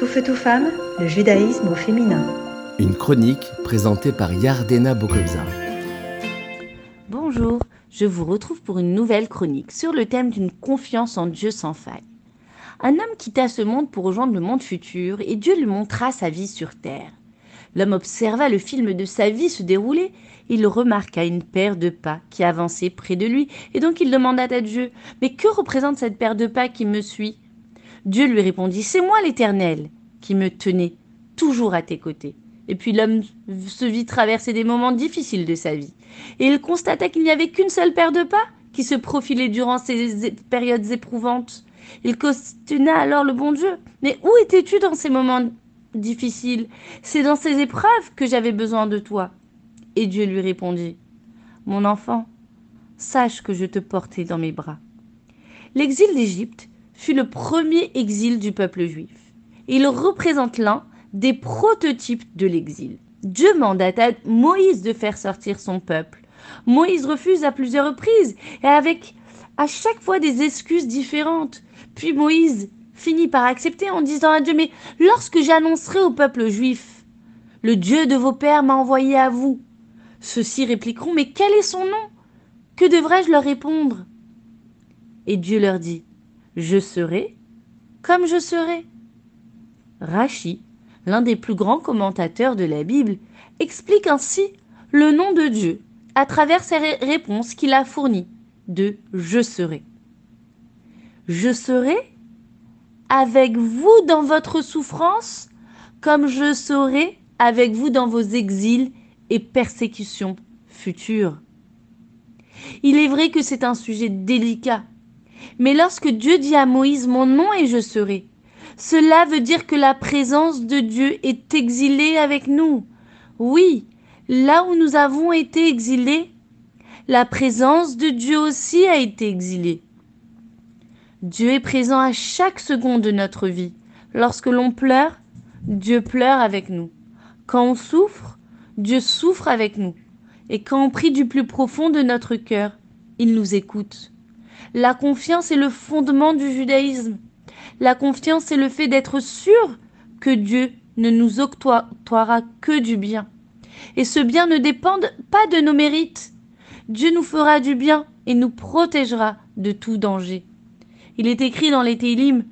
Tout feu, tout femme, le judaïsme au féminin. Une chronique présentée par Yardena Bokobza. Bonjour, je vous retrouve pour une nouvelle chronique sur le thème d'une confiance en Dieu sans faille. Un homme quitta ce monde pour rejoindre le monde futur et Dieu lui montra sa vie sur terre. L'homme observa le film de sa vie se dérouler. Il remarqua une paire de pas qui avançait près de lui, et donc il demanda à Dieu Mais que représente cette paire de pas qui me suit? Dieu lui répondit C'est moi l'Éternel qui me tenais toujours à tes côtés. Et puis l'homme se vit traverser des moments difficiles de sa vie. Et il constata qu'il n'y avait qu'une seule paire de pas qui se profilait durant ces périodes éprouvantes. Il questionna alors le bon Dieu. Mais où étais-tu dans ces moments difficiles? C'est dans ces épreuves que j'avais besoin de toi. Et Dieu lui répondit. Mon enfant, sache que je te portais dans mes bras. L'exil d'Égypte fut le premier exil du peuple juif. Il représente l'un des prototypes de l'exil. Dieu mandata Moïse de faire sortir son peuple. Moïse refuse à plusieurs reprises et avec à chaque fois des excuses différentes. Puis Moïse finit par accepter en disant à Dieu Mais lorsque j'annoncerai au peuple juif, le Dieu de vos pères m'a envoyé à vous, ceux-ci répliqueront Mais quel est son nom? Que devrais-je leur répondre? Et Dieu leur dit je serai comme je serai. Rachi, l'un des plus grands commentateurs de la Bible, explique ainsi le nom de Dieu à travers ses réponses qu'il a fournies de Je serai. Je serai avec vous dans votre souffrance, comme je serai avec vous dans vos exils et persécutions futures. Il est vrai que c'est un sujet délicat mais lorsque Dieu dit à Moïse Mon nom et je serai, cela veut dire que la présence de Dieu est exilée avec nous. Oui, là où nous avons été exilés, la présence de Dieu aussi a été exilée. Dieu est présent à chaque seconde de notre vie. Lorsque l'on pleure, Dieu pleure avec nous. Quand on souffre, Dieu souffre avec nous. Et quand on prie du plus profond de notre cœur, il nous écoute. La confiance est le fondement du judaïsme. La confiance est le fait d'être sûr que Dieu ne nous octroiera que du bien. Et ce bien ne dépend pas de nos mérites. Dieu nous fera du bien et nous protégera de tout danger. Il est écrit dans les Télim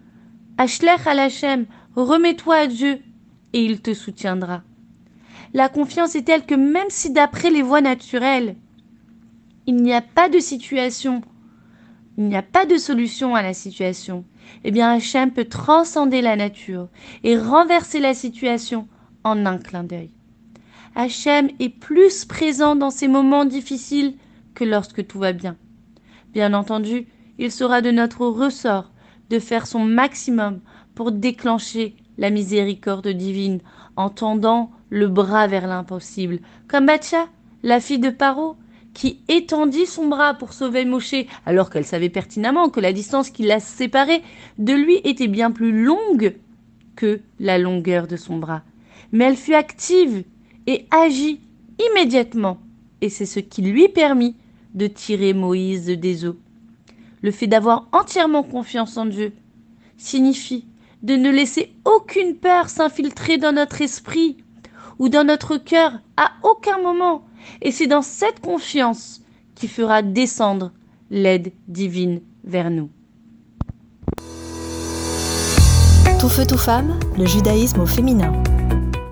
Ashlech al Hashem, remets-toi à Dieu et il te soutiendra. La confiance est telle que même si d'après les voies naturelles, il n'y a pas de situation il n'y a pas de solution à la situation, eh bien Hachem peut transcender la nature et renverser la situation en un clin d'œil. Hachem est plus présent dans ces moments difficiles que lorsque tout va bien. Bien entendu, il sera de notre ressort de faire son maximum pour déclencher la miséricorde divine en tendant le bras vers l'impossible, comme Batia, la fille de Paro, qui étendit son bras pour sauver Moshe, alors qu'elle savait pertinemment que la distance qui la séparait de lui était bien plus longue que la longueur de son bras. Mais elle fut active et agit immédiatement, et c'est ce qui lui permit de tirer Moïse des eaux. Le fait d'avoir entièrement confiance en Dieu signifie de ne laisser aucune peur s'infiltrer dans notre esprit ou dans notre cœur à aucun moment, et c'est dans cette confiance qui fera descendre l'aide divine vers nous. Tout feu, tout femme, le judaïsme au féminin.